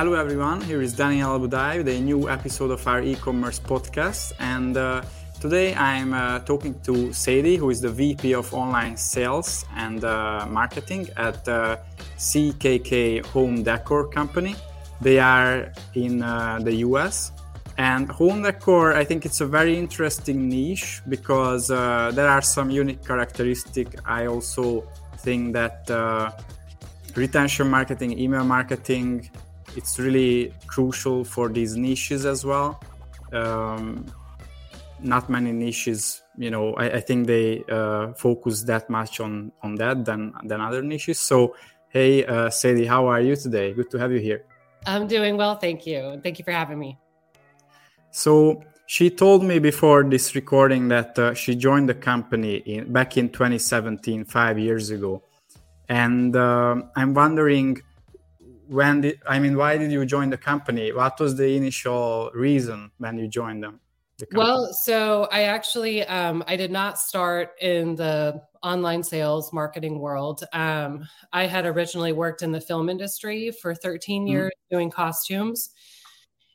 Hello, everyone. Here is Daniel Budai with a new episode of our e commerce podcast. And uh, today I'm uh, talking to Sadie, who is the VP of Online Sales and uh, Marketing at uh, CKK Home Decor Company. They are in uh, the US. And home decor, I think it's a very interesting niche because uh, there are some unique characteristics. I also think that retention marketing, email marketing, it's really crucial for these niches as well. Um, not many niches, you know, I, I think they uh, focus that much on on that than than other niches. So, hey, uh, Sadie, how are you today? Good to have you here. I'm doing well, thank you. Thank you for having me. So she told me before this recording that uh, she joined the company in, back in 2017, five years ago, and uh, I'm wondering when did I mean why did you join the company? What was the initial reason when you joined them? The well, so I actually um, I did not start in the online sales marketing world. Um, I had originally worked in the film industry for 13 mm-hmm. years mm-hmm. doing costumes.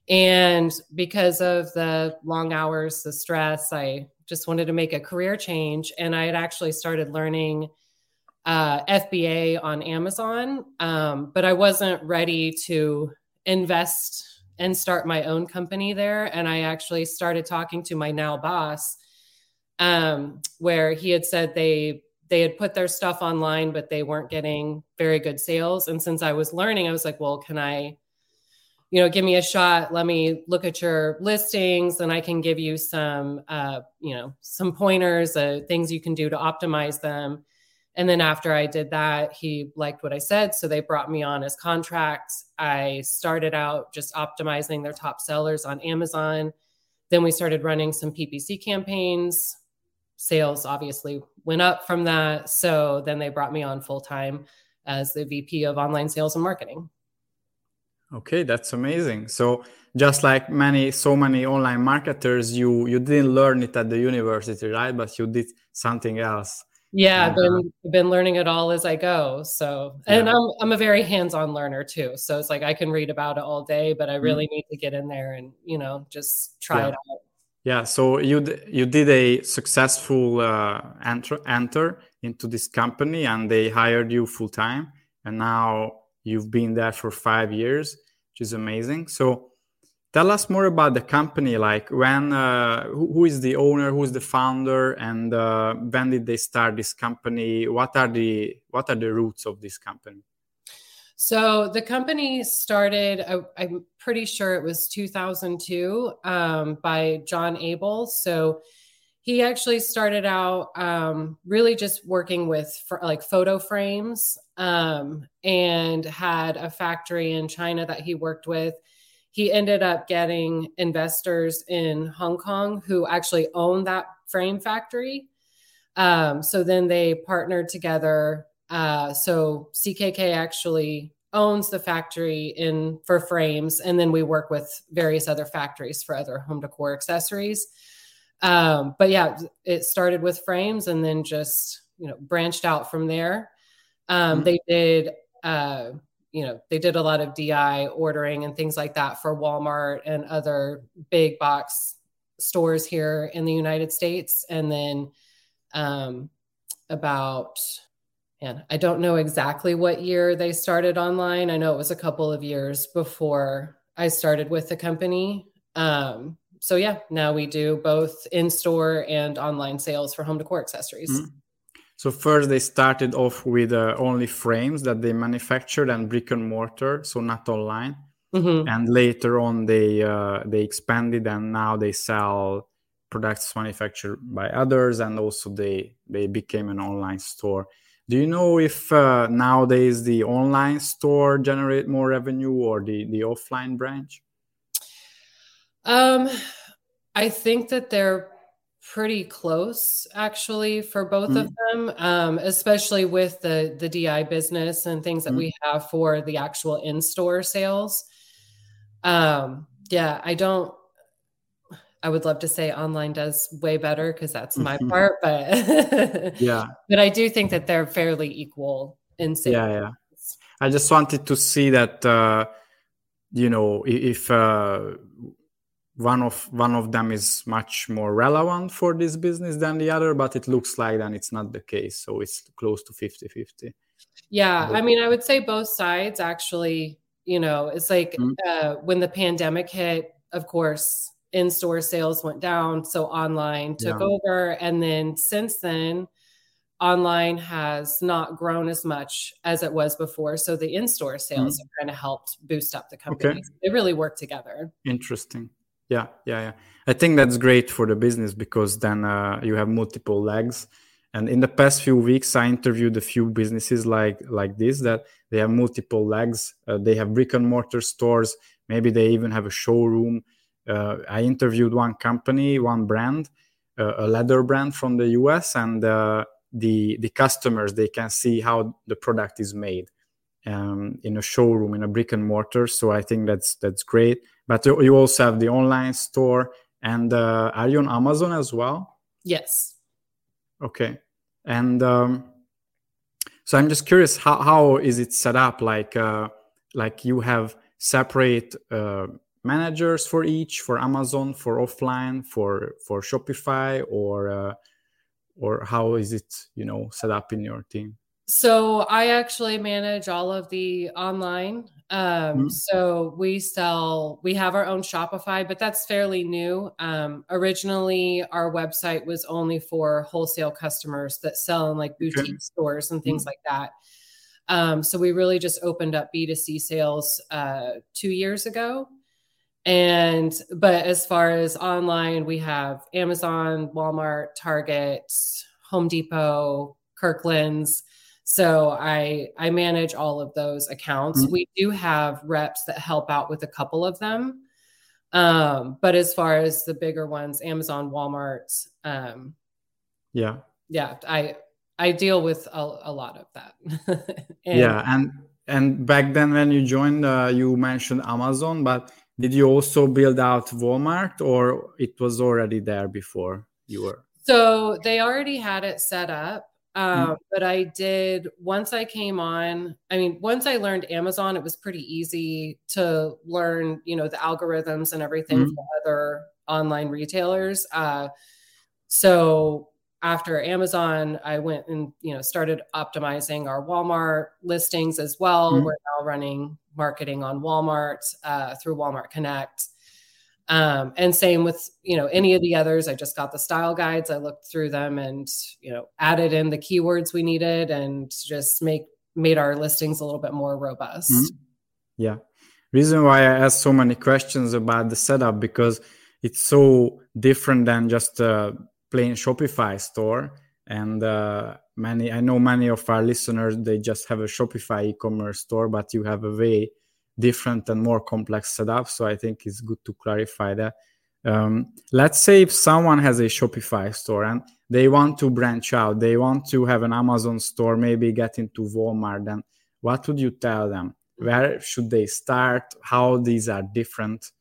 And because of the long hours, the stress, I just wanted to make a career change. And I had actually started learning uh, FBA on Amazon, um, but I wasn't ready to invest and start my own company there. And I actually started talking to my now boss, um, where he had said they they had put their stuff online, but they weren't getting very good sales. And since I was learning, I was like, well, can I, you know, give me a shot? Let me look at your listings, and I can give you some, uh, you know, some pointers, uh, things you can do to optimize them and then after I did that, he liked what I said. So they brought me on as contracts. I started out just optimizing their top sellers on Amazon. Then we started running some PPC campaigns. Sales obviously went up from that. So then they brought me on full time as the VP of online sales and marketing. Okay, that's amazing. So just like many so many online marketers, you you didn't learn it at the university, right? But you did something else yeah, I've been been learning it all as I go. So, and yeah. I'm I'm a very hands-on learner too. So it's like I can read about it all day, but I mm-hmm. really mm-hmm. need to get in there and you know just try yeah. it out. Yeah. So you d- you did a successful uh, enter enter into this company, and they hired you full time, and now you've been there for five years, which is amazing. So tell us more about the company like when uh, who, who is the owner who's the founder and uh, when did they start this company? What are the what are the roots of this company? So the company started I, am pretty sure it was 2002 um, by john abel. So he actually started out um, really just working with for, like photo frames um, and had a factory in china that he worked with he ended up getting investors in Hong Kong who actually own that frame factory. Um, so then they partnered together. Uh, so CKK actually owns the factory in for frames, and then we work with various other factories for other home decor accessories. Um, but yeah, it started with frames and then just you know branched out from there. Um, mm-hmm. They did uh, you know they did a lot of di ordering and things like that for walmart and other big box stores here in the united states. And then um, about and i don't know exactly what year they started online. I know it was a couple of years before i started with the company. Um, so yeah now we do both in store and online sales for home decor accessories. Mm-hmm. So first they started off with uh, only frames that they manufactured and brick and mortar, so not online. Mm-hmm. And later on they uh, they expanded and now they sell products manufactured by others and also they they became an online store. Do you know if uh, nowadays the online store generate more revenue or the the offline branch? Um, I think that they're pretty close actually for both mm-hmm. of them um, especially with the the di business and things that mm-hmm. we have for the actual in-store sales um, yeah i don't i would love to say online does way better because that's my mm-hmm. part but yeah but i do think that they're fairly equal in sales yeah yeah i just wanted to see that uh, you know if uh, one of one of them is much more relevant for this business than the other but it looks like then it's not the case so it's close to 50 50 yeah i mean i would say both sides actually you know it's like mm-hmm. uh, when the pandemic hit of course in-store sales went down so online took yeah. over and then since then online has not grown as much as it was before so the in-store sales mm-hmm. have kind of helped boost up the company okay. they really work together interesting yeah yeah yeah. I think that's great for the business because then uh, you have multiple legs. And in the past few weeks i interviewed a few businesses like like this that they have multiple legs. Uh, they have brick and mortar stores. Maybe they even have a showroom. Uh, i interviewed one company one brand uh, a leather brand from the us and uh, the the customers they can see how the product is made um, in a showroom in a brick and mortar so i think that's that's great. But you also have the online store and uh, are you on amazon as well? Yes. Okay. And um, so i'm just curious how, how is it set up? Like uh, like you have separate uh, managers for each for amazon for offline for for shopify or uh, or how is it you know set up in your team so I actually manage all of the online. Um, mm-hmm. So we sell, we have our own Shopify, but that's fairly new. Um, originally, our website was only for wholesale customers that sell in like boutique okay. stores and things mm-hmm. like that. Um, so we really just opened up B2C sales uh, two years ago. And, but as far as online, we have Amazon, Walmart, Target, Home Depot, Kirkland's so I I manage all of those accounts. Mm-hmm. We do have reps that help out with a couple of them. Um, but as far as the bigger ones, Amazon, Walmart, um, yeah, yeah, I I deal with a, a lot of that. and, yeah, and and back then when you joined, uh, you mentioned Amazon, but did you also build out Walmart, or it was already there before you were? So they already had it set up. Mm-hmm. Um, but I did once I came on. I mean, once I learned Amazon, it was pretty easy to learn, you know, the algorithms and everything mm-hmm. for other online retailers. Uh, so after Amazon, I went and you know started optimizing our Walmart listings as well. Mm-hmm. We're now running marketing on Walmart uh, through Walmart Connect. Um, and same with you know any of the others. I just got the style guides. I looked through them and you know added in the keywords we needed and just make made our listings a little bit more robust. Mm-hmm. Yeah, reason why I asked so many questions about the setup because it's so different than just a plain Shopify store. And uh, many, I know many of our listeners they just have a Shopify e-commerce store, but you have a way different and more complex setup. So I think it's good to clarify that. Um, let's say if someone has a Shopify store and they want to branch out, they want to have an Amazon store, maybe get into Walmart, then what would you tell them? Where should they start? How these are different?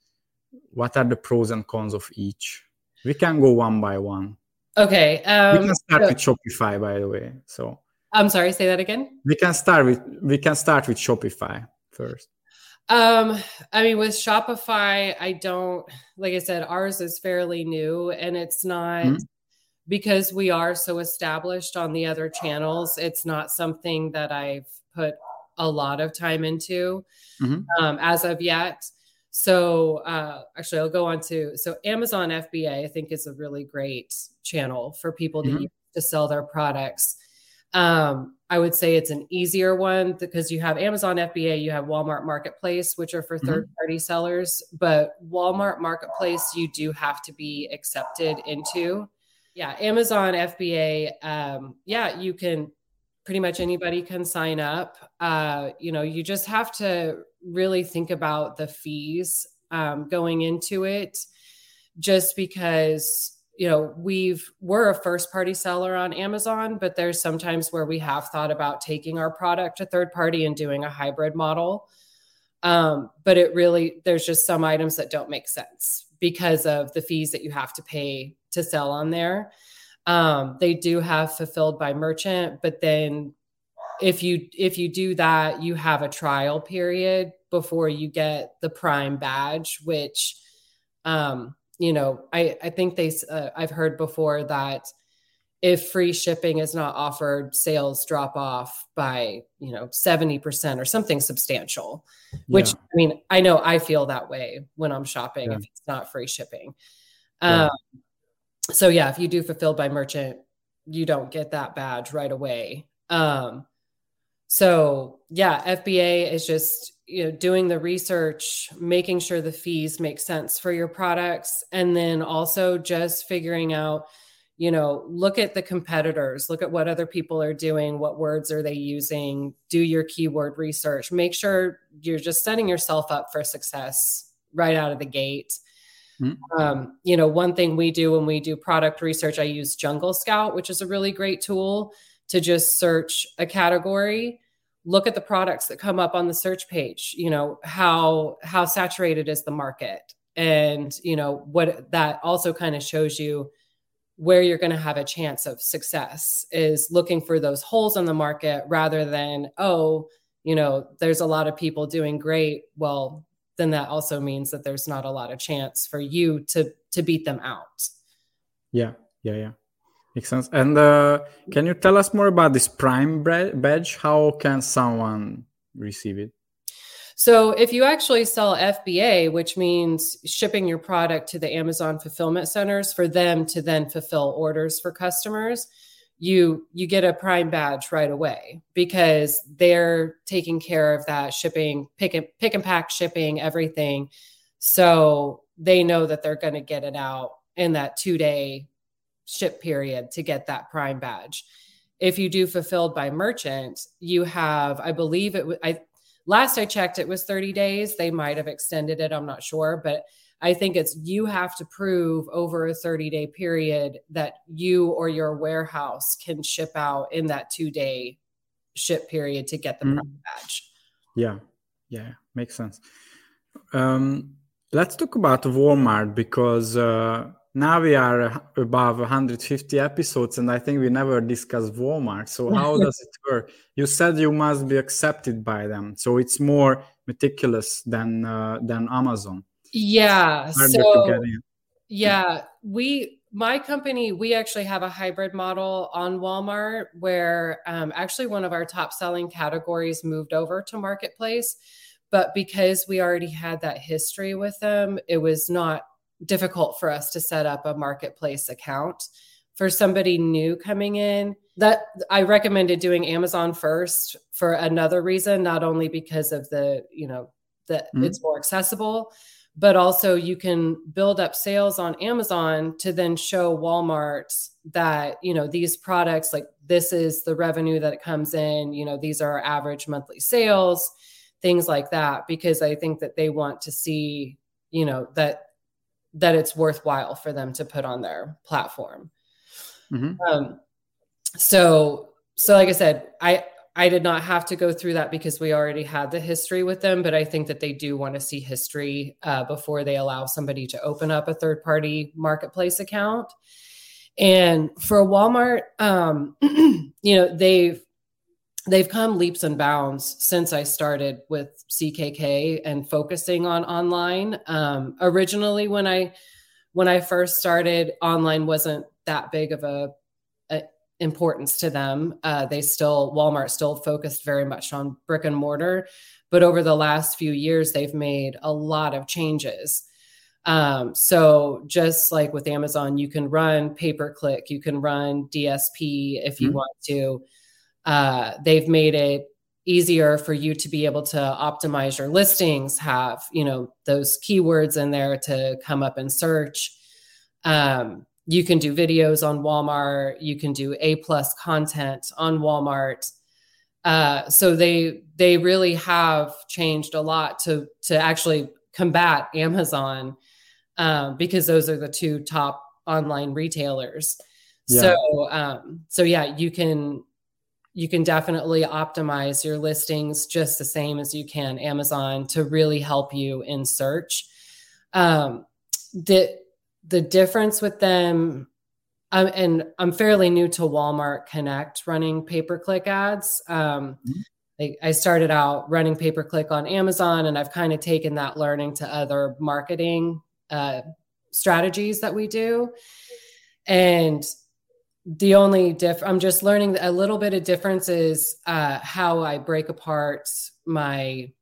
What are the pros and cons of each? We can go one by one. Okay. Um, we can start so- with Shopify, by the way. So I'm sorry, say that again. We can start with we can start with Shopify first. Um, I mean, with Shopify, I don't, like I said, ours is fairly new and it's not mm-hmm. because we are so established on the other channels. It's not something that I've put a lot of time into mm-hmm. um, as of yet. So, uh, actually, I'll go on to so Amazon FBA, I think, is a really great channel for people mm-hmm. to use to sell their products. Um, I would say it's an easier one because you have Amazon FBA, you have Walmart Marketplace, which are for mm-hmm. third party sellers. But Walmart Marketplace, you do have to be accepted into. Yeah, Amazon FBA, um, yeah, you can pretty much anybody can sign up. Uh, you know, you just have to really think about the fees um, going into it just because you know we've we're a first party seller on amazon but there's sometimes where we have thought about taking our product to third party and doing a hybrid model. Um, but it really there's just some items that don't make sense because of the fees that you have to pay to sell on there. Um, they do have fulfilled by merchant but then if you if you do that you have a trial period before you get the Prime badge, which, um, you know, I, I think they, uh, I've heard before that if free shipping is not offered, sales drop off by, you know, 70% or something substantial, which. I mean, I know I feel that way when I'm shopping yeah. if it's not free shipping. Yeah. Um, so yeah, if you do fulfilled by merchant, you don't get that badge right away. Um, so yeah, FBA is just you know doing the research, making sure the fees make sense for your products, and then also just figuring out, you know, look at the competitors, look at what other people are doing, what words are they using, do your keyword research, make sure you're just setting yourself up for success right out of the gate. Mm-hmm. Um, you know, one thing we do when we do product research, I use Jungle Scout, which is a really great tool to just search a category look at the products that come up on the search page you know how how saturated is the market? And you know what that also kind of shows you where you're going to have a chance of success is looking for those holes in the market rather than oh you know there's a lot of people doing great. Well then that also means that there's not a lot of chance for you to to beat them out. Yeah. Yeah yeah Makes sense. And uh, can you tell us more about this Prime badge? How can someone receive it? So, if you actually sell FBA, which means shipping your product to the Amazon fulfillment centers for them to then fulfill orders for customers, you you get a Prime badge right away because they're taking care of that shipping, pick and pick and pack shipping, everything. So they know that they're going to get it out in that two day ship period to get that prime badge. If you do fulfilled by merchant, you have, I believe it, I last I checked, it was 30 days. They might have extended it. I'm not sure, but I think it's you have to prove over a 30 day period that you or your warehouse can ship out in that two day ship period to get the mm. badge. Yeah, yeah, makes sense. Um, let's talk about Walmart because uh, now we are above 150 episodes and i think we never discussed walmart. So how does it work? You said you must be accepted by them so it's more meticulous than uh, than amazon. Yeah so yeah we my company we actually have a hybrid model on walmart where um, actually one of our top selling categories moved over to marketplace but because we already had that history with them it was not difficult for us to set up a marketplace account for somebody new coming in that i recommended doing amazon first for another reason not only because of the you know that mm-hmm. it's more accessible but also you can build up sales on amazon to then show walmart that you know these products like this is the revenue that comes in you know these are our average monthly sales things like that because i think that they want to see you know that that it's worthwhile for them to put on their platform. Mm-hmm. Um, so, so like I said, I I did not have to go through that because we already had the history with them, but I think that they do want to see history uh, before they allow somebody to open up a third party marketplace account. And for Walmart, um, you know, they've they've come leaps and bounds since I started with CKK and focusing on online. Um, originally, when I when I first started, online wasn't that big of a, a importance to them. Uh, they still Walmart still focused very much on brick and mortar, but over the last few years, they've made a lot of changes. Um, so just like with Amazon, you can run pay per click, you can run DSP if you mm-hmm. want to uh, they've made it easier for you to be able to optimize your listings have you know those keywords in there to come up and search. Um, you can do videos on walmart. You can do a plus content on walmart. Uh, so they they really have changed a lot to to actually combat amazon um, because those are the two top online retailers. Yeah. so um, so yeah you can you can definitely optimize your listings just the same as you can Amazon to really help you in search. Um, the the difference with them, um, and I'm fairly new to Walmart Connect running pay per click ads. Um, mm-hmm. like I started out running pay per click on Amazon, and I've kind of taken that learning to other marketing uh, strategies that we do. And the only diff I'm just learning a little bit of difference is uh, how I break apart my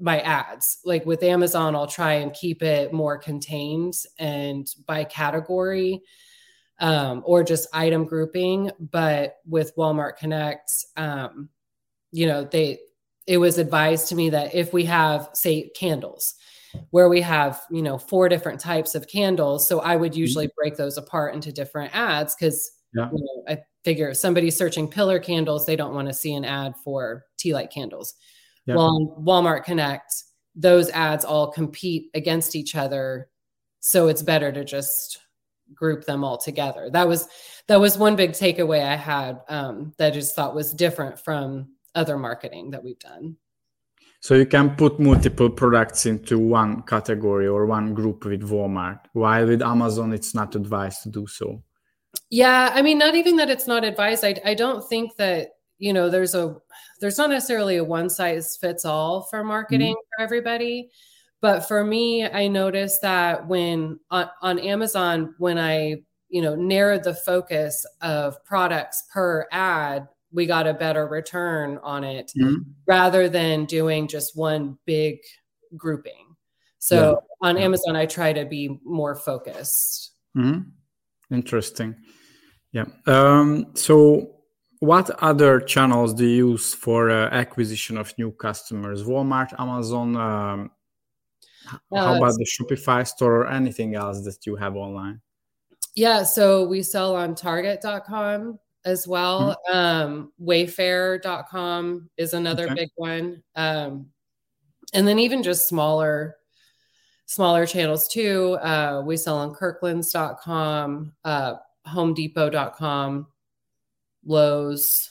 my ads. Like with Amazon, I'll try and keep it more contained and by category um, or just item grouping. But with Walmart Connect, um, you know, they it was advised to me that if we have, say, candles, where we have, you know, four different types of candles, so I would usually mm-hmm. break those apart into different ads because yeah. you know, I figure if somebody's searching pillar candles, they don't want to see an ad for tea light candles. Yeah. Well, Walmart Connect, those ads all compete against each other. So it's better to just group them all together. That was that was one big takeaway I had um, that I just thought was different from other marketing that we've done. So you can put multiple products into one category or one group with Walmart, while with Amazon it's not advised to do so. Yeah, I mean, not even that it's not advised. I I don't think that you know there's a there's not necessarily a one size fits all for marketing mm-hmm. for everybody. But for me, I noticed that when on, on Amazon, when I you know narrowed the focus of products per ad we got a better return on it mm-hmm. rather than doing just one big grouping. So yeah. on Amazon, I try to be more focused. Mm-hmm. Interesting. Yeah. Um, so, what other channels do you use for uh, acquisition of new customers? Walmart, Amazon. Um, uh, how about the Shopify store or anything else that you have online? Yeah, so we sell on Target.com as well. Mm-hmm. Um, Wayfair.com is another okay. big one. Um, and then even just smaller, smaller channels too. Uh, we sell on Kirkland's.com, uh, HomeDepot.com, Lowe's.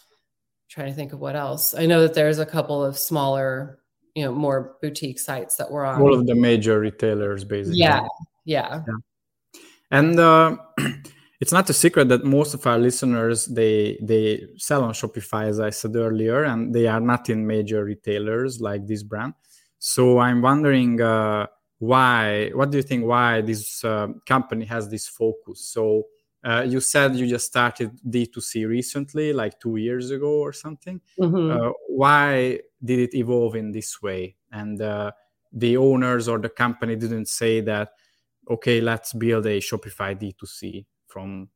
trying to think of what else. I know that there's a couple of smaller, you know, more boutique sites that we're on. All of the major retailers, basically. Yeah, yeah. yeah. And uh, it's not a secret that most of our listeners they they sell on shopify as i said earlier and they are not in major retailers like this brand so i'm wondering uh, why what do you think why this uh, company has this focus so uh, you said you just started d2c recently like two years ago or something mm-hmm. Uh, why did it evolve in this way and uh, the owners or the company didn't say that okay let's build a shopify d2c from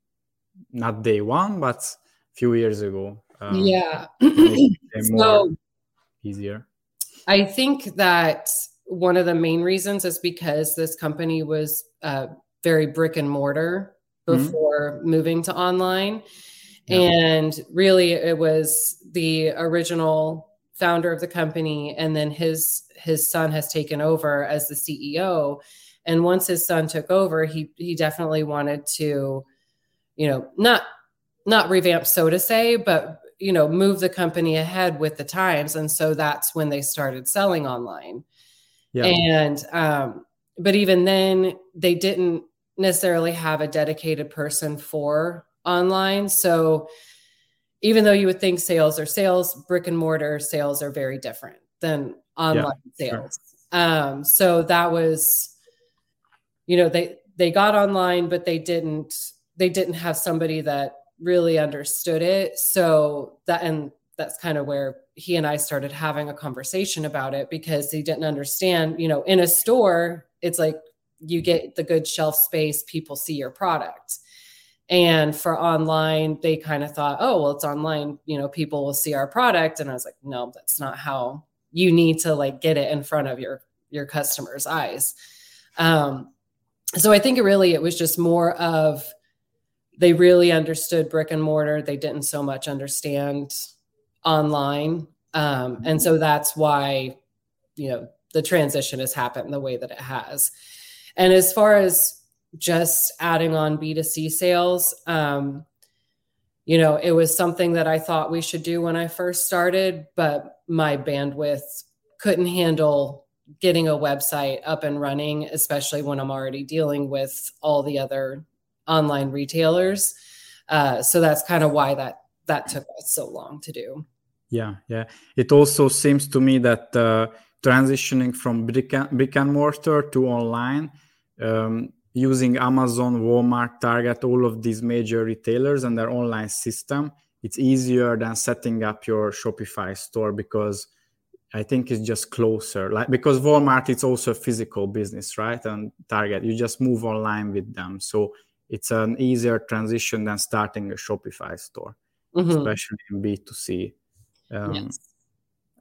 not day one, but a few years ago. Um, yeah. so easier. I think that one of the main reasons is because this company was uh, very brick and mortar mm-hmm. before mm-hmm. moving to online. Yeah. And really, it was the original founder of the company, and then his his son has taken over as the CEO and once his son took over, he he definitely wanted to, you know, not not revamp, so to say, but you know, move the company ahead with the times. And so that's when they started selling online. Yeah. And um, but even then, they didn't necessarily have a dedicated person for online. So even though you would think sales are sales, brick and mortar sales are very different than online yeah, sales. Sure. Um, so that was you know they they got online but they didn't they didn't have somebody that really understood it so that and that's kind of where he and I started having a conversation about it because he didn't understand you know in a store it's like you get the good shelf space people see your product. And for online they kind of thought oh well it's online you know people will see our product. And i was like no that's not how you need to like get it in front of your your customers eyes. Um, so I think it really it was just more of they really understood brick and mortar. They didn't so much understand online, um, and so that's why you know the transition has happened the way that it has. And as far as just adding on B2C sales, um, you know, it was something that I thought we should do when I first started, but my bandwidth couldn't handle getting a website up and running, especially when I'm already dealing with all the other online retailers. Uh, so that's kind of why that that took us so long to do. Yeah, yeah. It also seems to me that uh, transitioning from brick and, brick and mortar to online, um, using Amazon, Walmart, Target, all of these major retailers and their online system, it's easier than setting up your Shopify store because I think it's just closer. Like because Walmart, it's also a physical business, right? And Target, you just move online with them, so it's an easier transition than starting a Shopify store, mm-hmm. especially in B two C. Um, yes.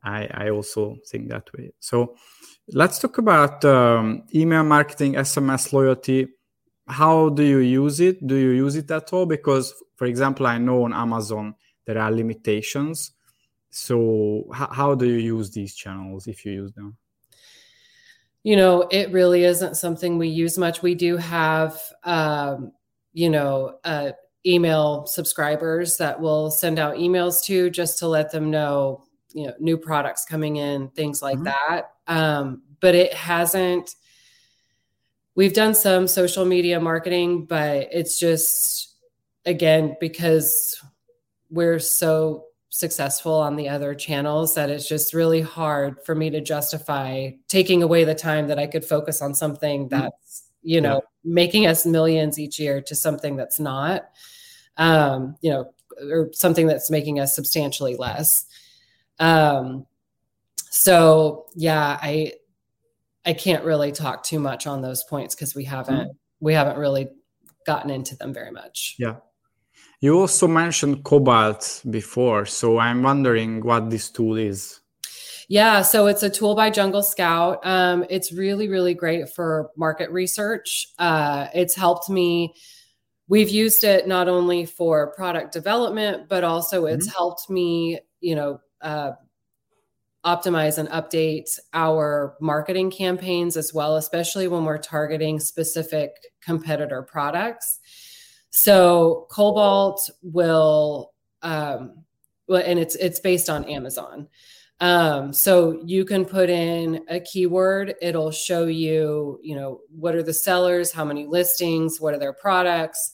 I, I also think that way. So let's talk about um, email marketing, SMS loyalty. How do you use it? Do you use it at all? Because, for example, I know on Amazon there are limitations. So, h- how do you use these channels if you use them? You know, it really isn't something we use much. We do have, um, you know, uh, email subscribers that will send out emails to just to let them know you know new products coming in things like mm-hmm. that um, but it hasn't we've done some social media marketing but it's just again because we're so successful on the other channels that it's just really hard for me to justify taking away the time that I could focus on something mm-hmm. that's you know yeah. making us millions each year to something that's not um you know or something that's making us substantially less um, so yeah, I I can't really talk too much on those points because we haven't mm. we haven't really gotten into them very much. Yeah. You also mentioned Cobalt before, so I'm wondering what this tool is. Yeah, so it's a tool by Jungle Scout. Um, it's really, really great for market research. Uh, it's helped me. We've used it not only for product development, but also it's mm-hmm. helped me, you know, uh, optimize and update our marketing campaigns as well, especially when we're targeting specific competitor products. So Cobalt will, um, well, and it's it's based on Amazon. Um, so you can put in a keyword, it'll show you, you know, what are the sellers, how many listings, what are their products.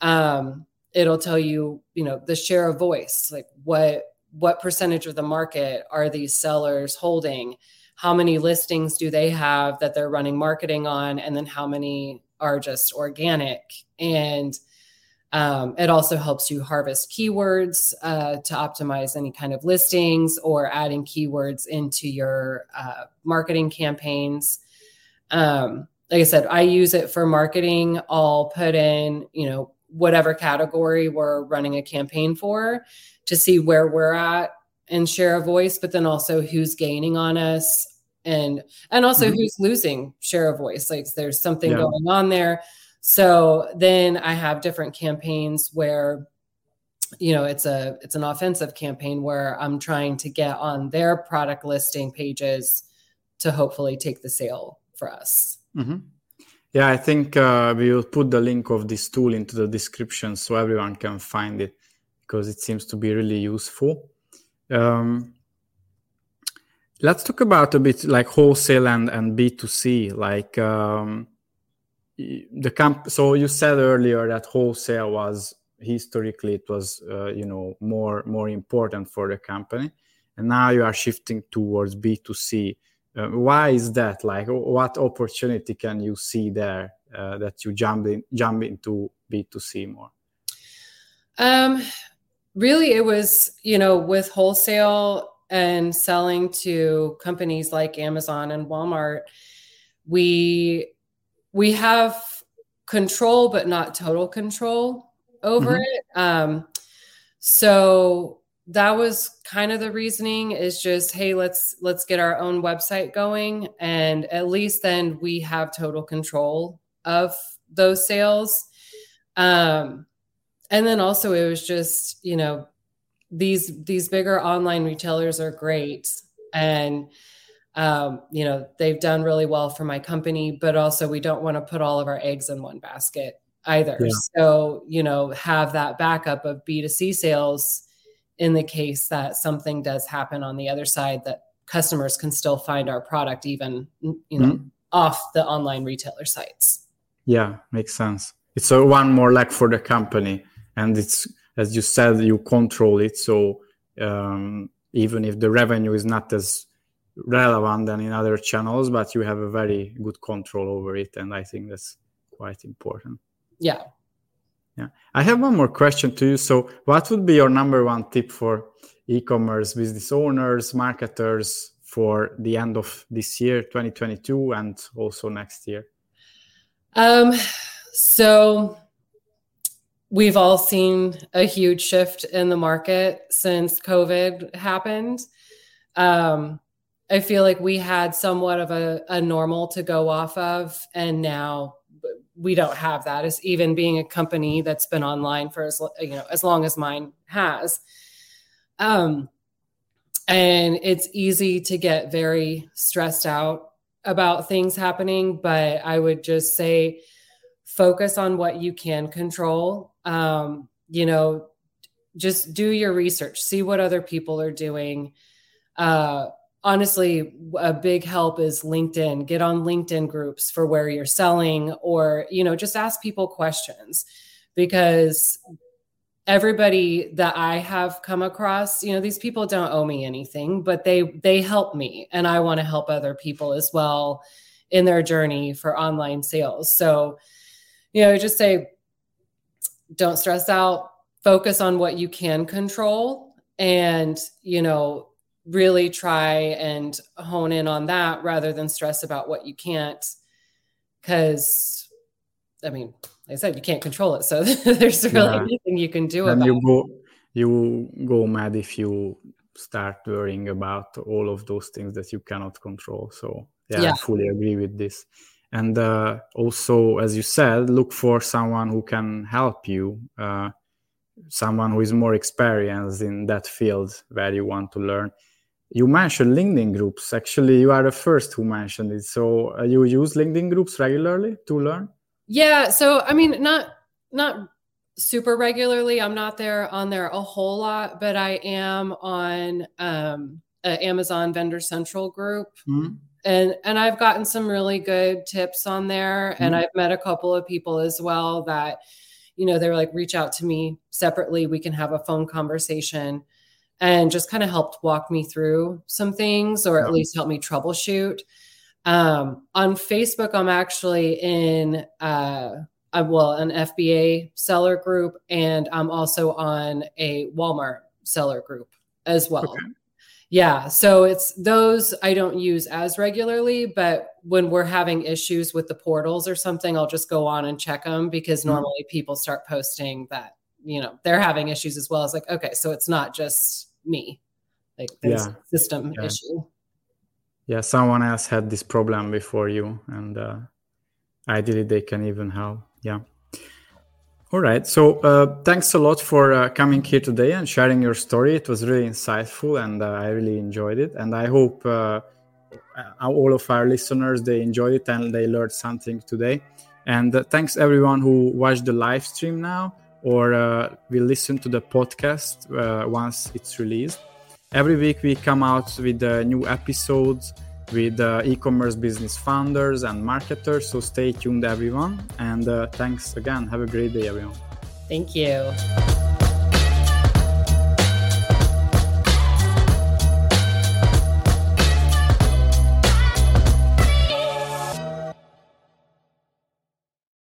Um, it'll tell you, you know, the share of voice, like what what percentage of the market are these sellers holding? How many listings do they have that they're running marketing on? And then how many are just organic? And um, it also helps you harvest keywords uh, to optimize any kind of listings or adding keywords into your uh, marketing campaigns. Um, like I said, I use it for marketing. I'll put in, you know, whatever category we're running a campaign for to see where we're at and share a voice, but then also who's gaining on us and and also mm-hmm. who's losing share a voice. Like there's something yeah. going on there. So then I have different campaigns where you know it's a it's an offensive campaign where I'm trying to get on their product listing pages to hopefully take the sale for us. Mm-hmm. Yeah, I think uh, we will put the link of this tool into the description so everyone can find it because it seems to be really useful. Um, let's talk about a bit like wholesale and, and B2C. Like um, the camp. So you said earlier that wholesale was historically it was uh, you know more more important for the company, and now you are shifting towards B2C. Uh, why is that? Like, what opportunity can you see there uh, that you jump in, jump into B2C more? Um, really it was you know with wholesale and selling to companies like amazon and walmart we we have control but not total control over mm-hmm. it um so that was kind of the reasoning is just hey let's let's get our own website going. And at least then we have total control of those sales. Um and then also it was just you know these these bigger online retailers are great. And um, you know they've done really well for my company but also we don't want to put all of our eggs in one basket either. Yeah. so you know have that backup of b2c sales in the case that something does happen on the other side that customers can still find our product even you know mm-hmm. off the online retailer sites yeah makes sense it's a one more leg for the company and it's as you said you control it so um, even if the revenue is not as relevant than in other channels, but you have a very good control over it. And I think that's quite important. Yeah. Yeah. I have one more question to you. So, what would be your number one tip for e commerce business owners, marketers for the end of this year, 2022, and also next year? Um, so, we've all seen a huge shift in the market since COVID happened. Um, I feel like we had somewhat of a, a normal to go off of, and now we don't have that. As even being a company that's been online for as you know as long as mine has, um, and it's easy to get very stressed out about things happening. But I would just say, focus on what you can control. Um, you know, just do your research, see what other people are doing. Uh, honestly a big help is linkedin. Get on linkedin groups for where you're selling or you know just ask people questions because everybody that i have come across you know these people don't owe me anything but they they help me and i want to help other people as well in their journey for online sales. So you know just say don't stress out. Focus on what you can control and you know really try and hone in on that rather than stress about what you can't because i mean like i said you can't control it. So there's really yeah. anything you can do and about you go you go mad if you start worrying about all of those things that you cannot control. So yeah, yeah. i fully agree with this. And uh, also as you said look for someone who can help you uh, someone who is more experienced in that field where you want to learn you mentioned linkedin groups. Actually you are the first who mentioned it. So uh, you use linkedin groups regularly to learn? Yeah so i mean not not super regularly. I'm not there on there a whole lot but i am on um, amazon vendor central group. Mm-hmm. and and i've gotten some really good tips on there mm-hmm. and i've met a couple of people as well that you know they're like reach out to me separately. We can have a phone conversation and just kind of helped walk me through some things or at least help me troubleshoot. Um, on Facebook, I'm actually in uh, I'm, well an FBA seller group, and I'm also on a Walmart seller group as well. Okay. Yeah, so it's those I don't use as regularly, but when we're having issues with the portals or something, I'll just go on and check them because mm-hmm. normally people start posting that you know they're having issues as well. It's like okay, so it's not just me. Like there's yeah. system yeah. issue. Yeah, someone else had this problem before you, and uh, ideally they can even help. Yeah. All right. So uh, thanks a lot for uh, coming here today and sharing your story. It was really insightful, and uh, I really enjoyed it. And I hope uh, all of our listeners they enjoyed it and they learned something today. And uh, thanks everyone who watched the live stream now or uh, we listen to the podcast uh, once it's released. Every week we come out with uh, new episodes with uh, e-commerce business founders and marketers. So stay tuned, everyone. And uh, thanks again. Have a great day, everyone. Thank you.